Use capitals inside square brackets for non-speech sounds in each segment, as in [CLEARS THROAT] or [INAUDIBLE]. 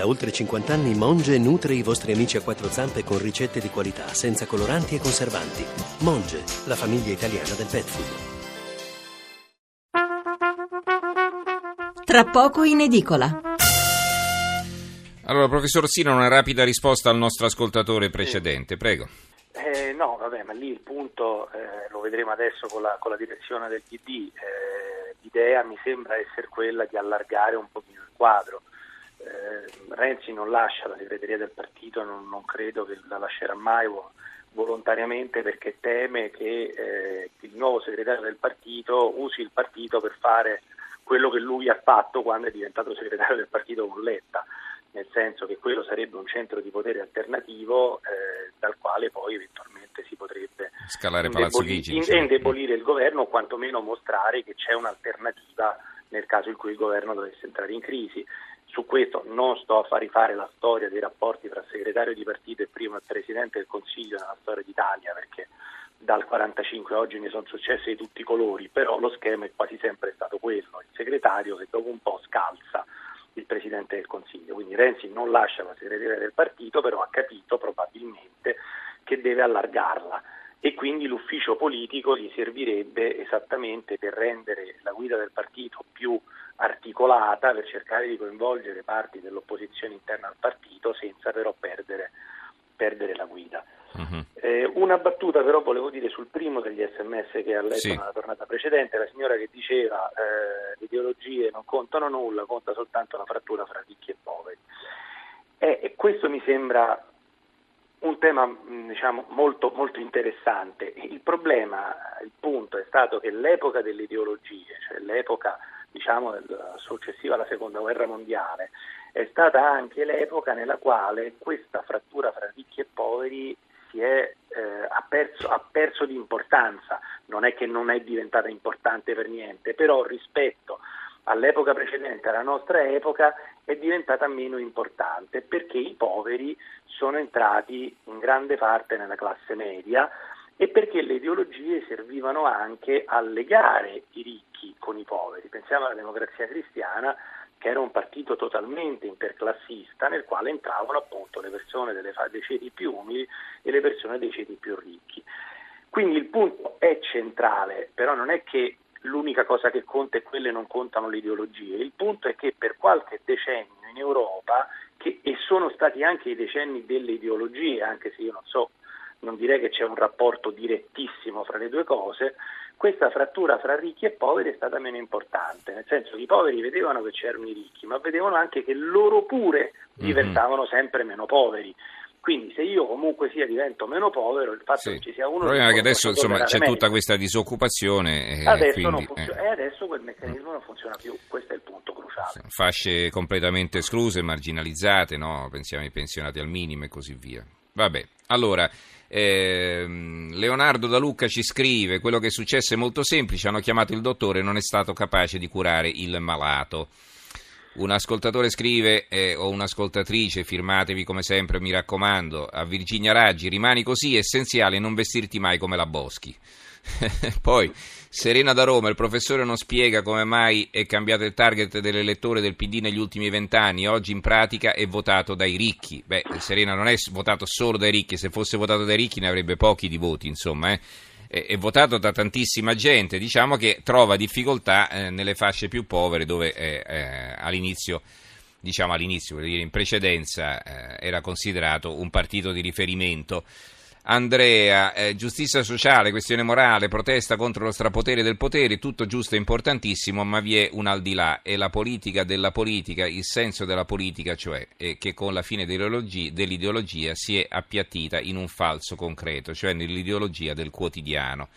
Da oltre 50 anni Monge nutre i vostri amici a quattro zampe con ricette di qualità, senza coloranti e conservanti. Monge, la famiglia italiana del pet food. Tra poco in edicola. Allora, professor Sino, una rapida risposta al nostro ascoltatore precedente, prego. Eh, no, vabbè, ma lì il punto eh, lo vedremo adesso con la, con la direzione del PD. Eh, l'idea mi sembra essere quella di allargare un pochino il quadro. Eh, Renzi non lascia la segreteria del partito, non, non credo che la lascerà mai volontariamente perché teme che eh, il nuovo segretario del partito usi il partito per fare quello che lui ha fatto quando è diventato segretario del partito con Letta, nel senso che quello sarebbe un centro di potere alternativo eh, dal quale poi eventualmente si potrebbe scalare Palazzo Chigi, in, indebolire il governo o quantomeno mostrare che c'è un'alternativa nel caso in cui il governo dovesse entrare in crisi. Su questo non sto a far rifare la storia dei rapporti tra segretario di partito e primo Presidente del Consiglio nella storia d'Italia, perché dal 45 a oggi ne sono successe di tutti i colori, però lo schema è quasi sempre stato quello, il segretario che dopo un po' scalza il Presidente del Consiglio. Quindi Renzi non lascia la segreteria del partito, però ha capito probabilmente che deve allargarla e quindi l'ufficio politico gli servirebbe esattamente per rendere la guida del partito più articolata, per cercare di coinvolgere parti dell'opposizione interna al partito senza però perdere, perdere la guida. Uh-huh. Eh, una battuta però volevo dire sul primo degli sms che ha letto sì. nella tornata precedente, la signora che diceva eh, le ideologie non contano nulla, conta soltanto la frattura fra ricchi e poveri. Eh, e questo mi sembra un tema mm, diciamo, molto, molto, interessante. Il problema, il punto è stato che l'epoca delle ideologie, cioè l'epoca diciamo, successiva alla seconda guerra mondiale, è stata anche l'epoca nella quale questa frattura fra ricchi e poveri è, eh, ha, perso, ha perso di importanza. Non è che non è diventata importante per niente, però rispetto all'epoca precedente, alla nostra epoca, è diventata meno importante perché i poveri sono entrati in grande parte nella classe media e perché le ideologie servivano anche a legare i ricchi con i poveri. Pensiamo alla democrazia cristiana che era un partito totalmente interclassista nel quale entravano appunto le persone delle, dei ceti più umili e le persone dei ceti più ricchi. Quindi il punto è centrale, però non è che l'unica cosa che conta è quelle non contano le ideologie. Il punto è che per qualche decennio in Europa, che, e sono stati anche i decenni delle ideologie, anche se io non so, non direi che c'è un rapporto direttissimo fra le due cose, questa frattura fra ricchi e poveri è stata meno importante, nel senso che i poveri vedevano che c'erano i ricchi, ma vedevano anche che loro pure mhm. diventavano sempre meno poveri. Quindi se io comunque sia divento meno povero, il fatto sì. che ci sia uno... Il problema è che adesso insomma, c'è tutta questa disoccupazione. E adesso, quindi, funziona, eh. adesso quel meccanismo non funziona più, questo è il punto cruciale. Fasce completamente escluse, marginalizzate, no? pensiamo ai pensionati al minimo e così via. Vabbè, allora... Eh, Leonardo da Lucca ci scrive: Quello che è successo è molto semplice. Hanno chiamato il dottore e non è stato capace di curare il malato. Un ascoltatore scrive, eh, o un'ascoltatrice, firmatevi come sempre, mi raccomando, a Virginia Raggi, rimani così, è essenziale non vestirti mai come la Boschi. [LAUGHS] Poi, Serena da Roma, il professore non spiega come mai è cambiato il target dell'elettore del PD negli ultimi vent'anni, oggi in pratica è votato dai ricchi. Beh, Serena non è votato solo dai ricchi, se fosse votato dai ricchi ne avrebbe pochi di voti, insomma, eh è votato da tantissima gente, diciamo che trova difficoltà eh, nelle fasce più povere dove eh, eh, all'inizio, diciamo all'inizio, in precedenza era considerato un partito di riferimento. Andrea, eh, giustizia sociale, questione morale, protesta contro lo strapotere del potere, tutto giusto e importantissimo, ma vi è un al di là, è la politica della politica, il senso della politica, cioè eh, che con la fine dell'ideologia si è appiattita in un falso concreto, cioè nell'ideologia del quotidiano.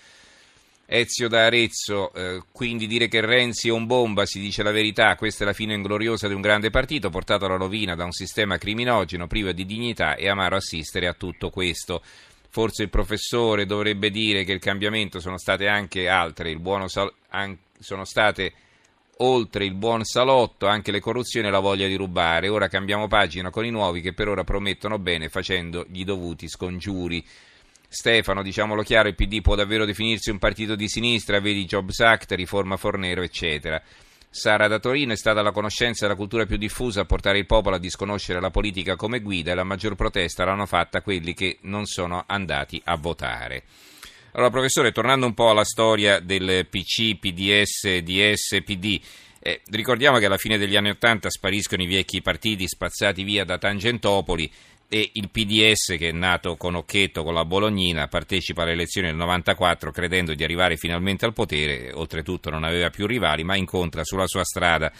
Ezio da Arezzo, eh, quindi dire che Renzi è un bomba, si dice la verità, questa è la fine ingloriosa di un grande partito portato alla rovina da un sistema criminogeno, privo di dignità e amaro assistere a tutto questo. Forse il professore dovrebbe dire che il cambiamento sono state anche altre, sal- an- sono state oltre il buon salotto anche le corruzioni e la voglia di rubare. Ora cambiamo pagina con i nuovi che per ora promettono bene facendo gli dovuti scongiuri. Stefano, diciamolo chiaro, il PD può davvero definirsi un partito di sinistra, vedi Jobs Act, riforma Fornero, eccetera. Sara da Torino è stata la conoscenza e la cultura più diffusa a portare il popolo a disconoscere la politica come guida e la maggior protesta l'hanno fatta quelli che non sono andati a votare. Allora, professore, tornando un po' alla storia del PC, PDS, DS, PD, eh, ricordiamo che alla fine degli anni Ottanta spariscono i vecchi partiti spazzati via da Tangentopoli e il PDS che è nato con Occhetto, con la Bolognina, partecipa alle elezioni del 94 credendo di arrivare finalmente al potere, oltretutto non aveva più rivali, ma incontra sulla sua strada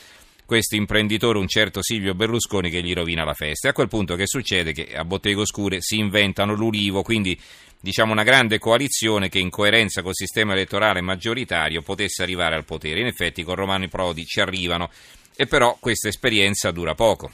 questo imprenditore, un certo Silvio Berlusconi, che gli rovina la festa. E a quel punto che succede? Che a Bottego Oscure si inventano l'Ulivo, quindi diciamo una grande coalizione che in coerenza col sistema elettorale maggioritario potesse arrivare al potere. In effetti con Romano Prodi ci arrivano, e però questa esperienza dura poco.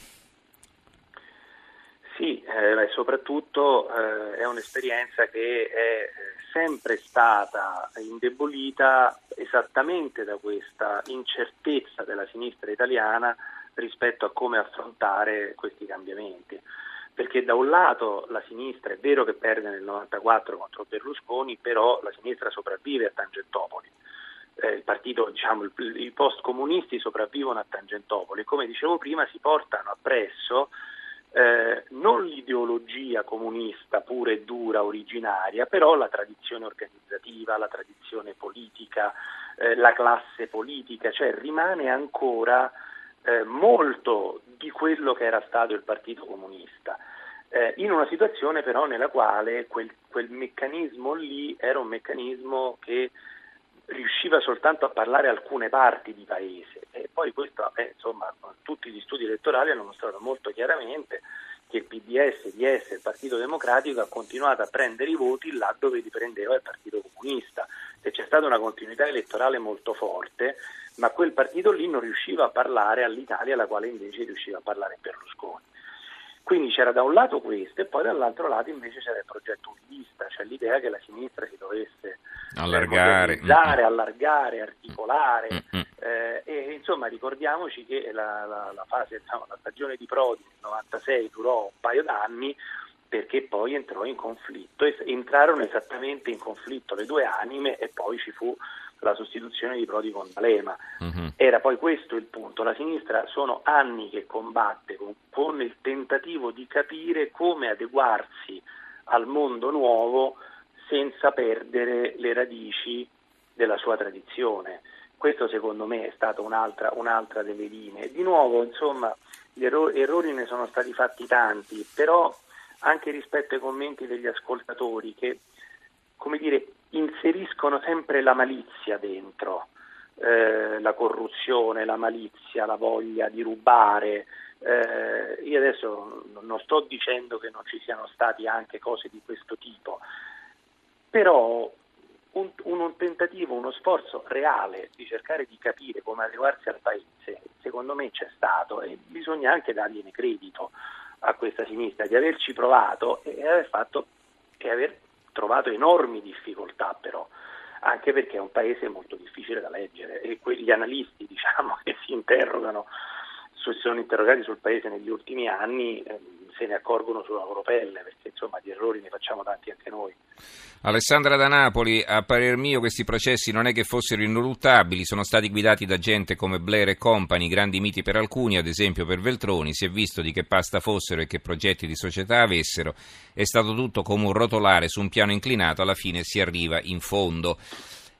Eh, soprattutto eh, è un'esperienza che è sempre stata indebolita esattamente da questa incertezza della sinistra italiana rispetto a come affrontare questi cambiamenti. Perché da un lato la sinistra è vero che perde nel 94 contro Berlusconi, però la sinistra sopravvive a Tangentopoli. Eh, il partito, diciamo, i post-comunisti sopravvivono a Tangentopoli. Come dicevo prima, si portano appresso eh, non l'ideologia comunista pura e dura originaria, però la tradizione organizzativa, la tradizione politica, eh, la classe politica, cioè rimane ancora eh, molto di quello che era stato il Partito Comunista. Eh, in una situazione però nella quale quel, quel meccanismo lì era un meccanismo che riusciva soltanto a parlare alcune parti di paese e poi questo, eh, insomma, tutti gli studi elettorali hanno mostrato molto chiaramente che il PDS, DS, il Partito Democratico ha continuato a prendere i voti là dove li prendeva il Partito Comunista e c'è stata una continuità elettorale molto forte, ma quel partito lì non riusciva a parlare all'Italia, alla quale invece riusciva a parlare Berlusconi. Quindi c'era da un lato questo e poi dall'altro lato invece c'era il progetto univista, cioè l'idea che la sinistra si dovesse allargare, eh, allargare articolare. Mm-hmm. eh, e insomma ricordiamoci che la, la, la, fase, diciamo, la stagione di Prodi nel 96 durò un paio d'anni perché poi entrò in conflitto entrarono esattamente in conflitto le due anime e poi ci fu la sostituzione di Prodi con D'Alema. Uh-huh. Era poi questo il punto. La sinistra sono anni che combatte con, con il tentativo di capire come adeguarsi al mondo nuovo senza perdere le radici della sua tradizione. Questo secondo me è stata un'altra, un'altra delle linee. Di nuovo, insomma, gli errori, errori ne sono stati fatti tanti, però anche rispetto ai commenti degli ascoltatori che, come dire, inseriscono sempre la malizia dentro, eh, la corruzione, la malizia, la voglia di rubare. Eh, io adesso non sto dicendo che non ci siano stati anche cose di questo tipo, però un, un, tentativo, uno sforzo reale di cercare di capire come adeguarsi al paese, secondo me c'è stato e bisogna anche dargliene credito a questa sinistra di averci provato e aver fatto e aver trovato enormi difficoltà però, anche perché è un paese molto difficile da leggere e quegli analisti diciamo, [LAUGHS] che si interrogano, si sono interrogati sul paese negli ultimi anni, eh, se ne accorgono sulla loro pelle, perché insomma di errori ne facciamo tanti anche noi. Alessandra da Napoli, a parer mio questi processi non è che fossero ineluttabili, sono stati guidati da gente come Blair e Company, grandi miti per alcuni, ad esempio per Veltroni, si è visto di che pasta fossero e che progetti di società avessero, è stato tutto come un rotolare su un piano inclinato, alla fine si arriva in fondo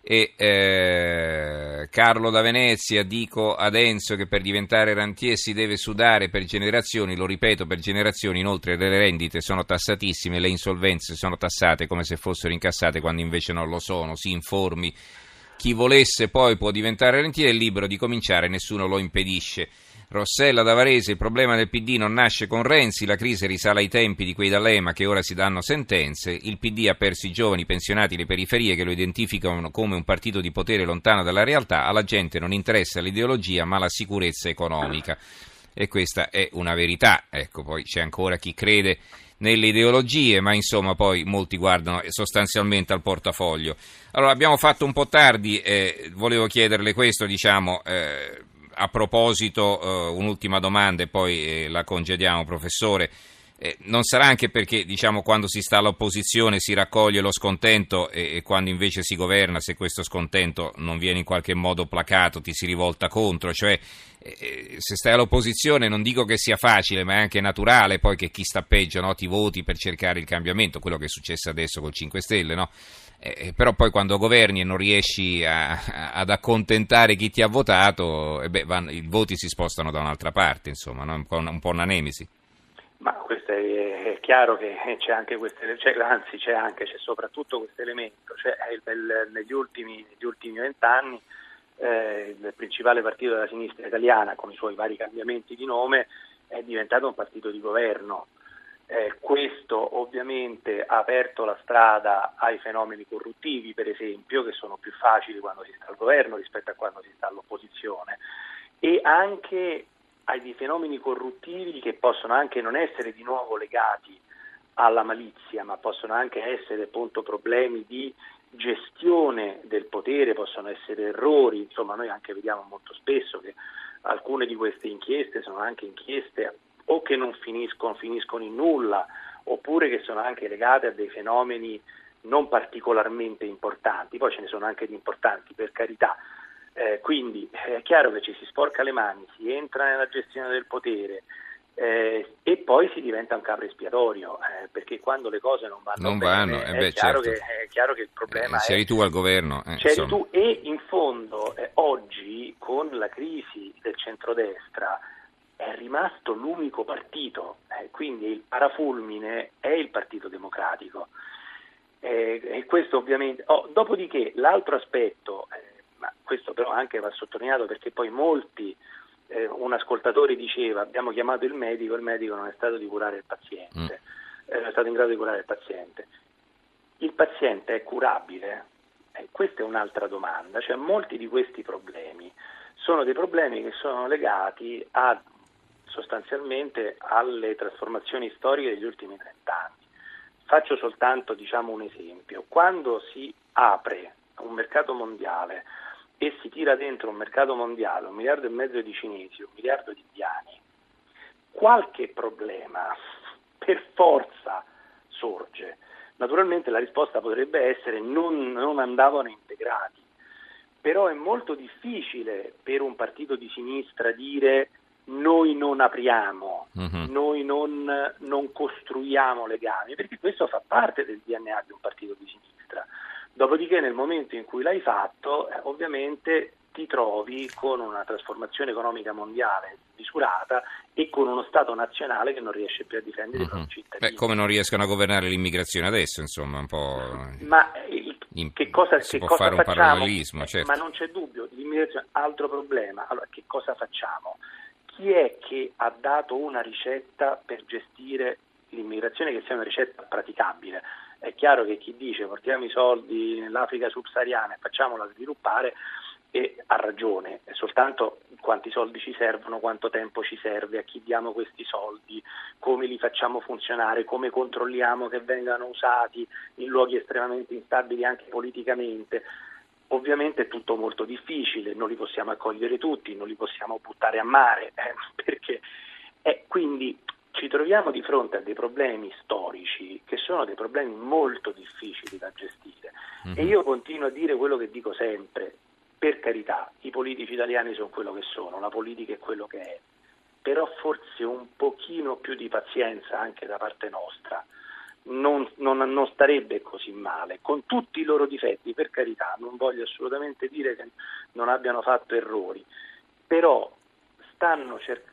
e eh, Carlo da Venezia, dico ad Enzo che per diventare rantier si deve sudare per generazioni, lo ripeto per generazioni, inoltre le rendite sono tassatissime, le insolvenze sono tassate come se fossero incassate quando invece non lo sono, si informi, chi volesse poi può diventare rentier è libero di cominciare, nessuno lo impedisce. Rossella da Varese, il problema del PD non nasce con Renzi, la crisi risale ai tempi di quei D'Alema che ora si danno sentenze, il PD ha perso i giovani pensionati le periferie che lo identificano come un partito di potere lontano dalla realtà, alla gente non interessa l'ideologia ma la sicurezza economica. E questa è una verità, ecco, poi c'è ancora chi crede nelle ideologie, ma insomma poi molti guardano sostanzialmente al portafoglio. Allora abbiamo fatto un po' tardi, eh, volevo chiederle questo, diciamo, eh, a proposito, uh, un'ultima domanda e poi eh, la congediamo, professore. Eh, non sarà anche perché diciamo, quando si sta all'opposizione si raccoglie lo scontento e, e, quando invece si governa, se questo scontento non viene in qualche modo placato, ti si rivolta contro. Cioè, eh, eh se stai all'opposizione non dico che sia facile, ma è anche naturale poi che chi sta peggio no, ti voti per cercare il cambiamento, quello che è successo adesso col 5 Stelle. No? Eh, eh, però poi quando governi e non riesci a, ad accontentare chi ti ha votato, eh beh, vanno, i voti si spostano da un'altra parte, insomma, no? un, po', un po' una nemesi. Ma questo è, è chiaro che c'è anche questo, cioè, anzi c'è anche, c'è soprattutto questo elemento, cioè negli ultimi vent'anni eh, il principale partito della sinistra italiana, con i suoi vari cambiamenti di nome, è diventato un partito di governo eh, questo ovviamente ha aperto la strada ai fenomeni corruttivi, per esempio, che sono più facili quando si sta al governo rispetto a quando si sta all'opposizione, e anche ai fenomeni corruttivi che possono anche non essere di nuovo legati alla malizia, ma possono anche essere appunto problemi di gestione del potere, possono essere errori, insomma noi anche vediamo molto spesso che alcune di queste inchieste sono anche inchieste o che non finiscono, finiscono in nulla, oppure che sono anche legate a dei fenomeni non particolarmente importanti, poi ce ne sono anche di importanti per carità. Eh, quindi è chiaro che ci si sporca le mani, si entra nella gestione del potere eh, e poi si diventa un capro espiatorio, eh, perché quando le cose non vanno non bene vanno, eh beh, è, chiaro certo. che, è, chiaro che, il problema eh, è... Sei tu al governo. Eh, C'eri tu e in fondo eh, oggi con la crisi del centrodestra è rimasto l'unico partito, eh, quindi il parafulmine è il Partito Democratico. Eh, e questo ovviamente. Oh, dopodiché l'altro aspetto, eh, ma questo però anche va sottolineato perché poi molti, eh, un ascoltatore diceva abbiamo chiamato il medico, il medico non è stato di curare il paziente, mm. Eh, non è stato in grado di curare il paziente. Il paziente è curabile? Eh, questa è un'altra domanda, cioè molti di questi problemi sono dei problemi che sono legati a sostanzialmente alle trasformazioni storiche degli ultimi trent'anni. Faccio soltanto diciamo, un esempio. Quando si apre un mercato mondiale e si tira dentro un mercato mondiale un miliardo e mezzo di cinesi, un miliardo di indiani, qualche problema per forza sorge. Naturalmente la risposta potrebbe essere non, non andavano integrati, però è molto difficile per un partito di sinistra dire noi non apriamo, uh-huh. noi non, non, costruiamo legami, perché questo fa parte del DNA di un partito di sinistra. Dopodiché nel momento in cui l'hai fatto, eh, ovviamente ti trovi con una trasformazione economica mondiale misurata e con uno Stato nazionale che non riesce più a difendere uh-huh. i propri cittadini. Beh, come non riescono a governare l'immigrazione adesso, insomma, un po'... Ma il, che cosa, si che può cosa fare facciamo? un parallelismo, certo. Ma non c'è dubbio, l'immigrazione è altro problema. Allora, che cosa facciamo? Chi è che ha dato una ricetta per gestire l'immigrazione che sia una ricetta praticabile? È chiaro che chi dice portiamo i soldi nell'Africa subsahariana e facciamola sviluppare e ha ragione, è soltanto quanti soldi ci servono, quanto tempo ci serve, a chi diamo questi soldi, come li facciamo funzionare, come controlliamo che vengano usati in luoghi estremamente instabili anche politicamente. Ovviamente è tutto molto difficile, non li possiamo accogliere tutti, non li possiamo buttare a mare, eh, [LAUGHS] perché eh, quindi ci troviamo di fronte a dei problemi storici che sono dei problemi molto difficili da gestire. Mm-hmm. E io continuo a dire quello che dico sempre, per carità, i politici italiani sono quello che sono, la politica è quello che è, però forse un pochino più di pazienza anche da parte nostra non, non, non, starebbe così male, con tutti i loro difetti, per carità, non voglio assolutamente dire che non abbiano fatto errori, però cer-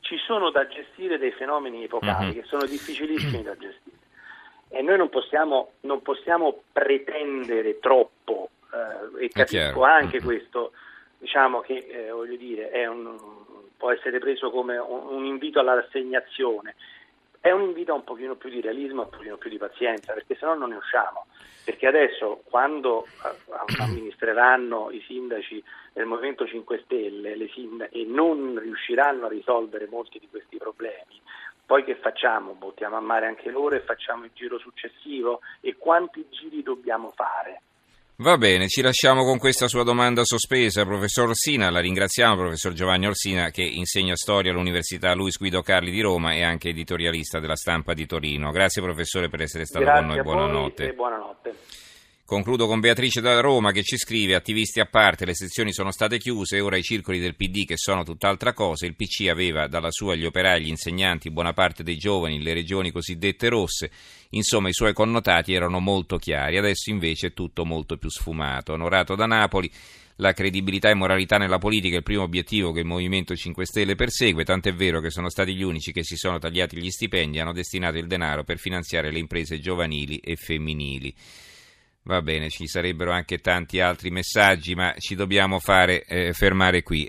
ci sono da gestire dei fenomeni epocali mm-hmm. che sono difficilissimi da gestire e noi non possiamo, non possiamo pretendere troppo eh, e capisco anche mm-hmm. questo, diciamo che eh, dire, un, può essere preso come un, un invito alla rassegnazione è un invito a un pochino più di realismo, un pochino più di pazienza, perché se no non ne usciamo. Perché adesso, quando eh, [CLEARS THROAT] amministreranno i sindaci del Movimento 5 Stelle sindac- e non riusciranno a risolvere molti di questi problemi, poi che facciamo? Buttiamo a mare anche loro e facciamo il giro successivo? E quanti giri dobbiamo fare? Va bene, ci lasciamo con questa sua domanda sospesa, professor Orsina, la ringraziamo, professor Giovanni Orsina che insegna storia all'Università Luis Guido Carli di Roma e anche editorialista della stampa di Torino. Grazie professore per essere stato Grazie con noi, buonanotte. buonanotte. Concludo con Beatrice da Roma che ci scrive: Attivisti a parte, le sezioni sono state chiuse, ora i circoli del PD che sono tutt'altra cosa. Il PC aveva dalla sua gli operai, gli insegnanti, buona parte dei giovani, le regioni cosiddette rosse. Insomma, i suoi connotati erano molto chiari. Adesso invece è tutto molto più sfumato. Onorato da Napoli. La credibilità e moralità nella politica è il primo obiettivo che il Movimento 5 Stelle persegue, tant'è vero che sono stati gli unici che si sono tagliati gli stipendi e hanno destinato il denaro per finanziare le imprese giovanili e femminili. Va bene, ci sarebbero anche tanti altri messaggi, ma ci dobbiamo fare eh, fermare qui.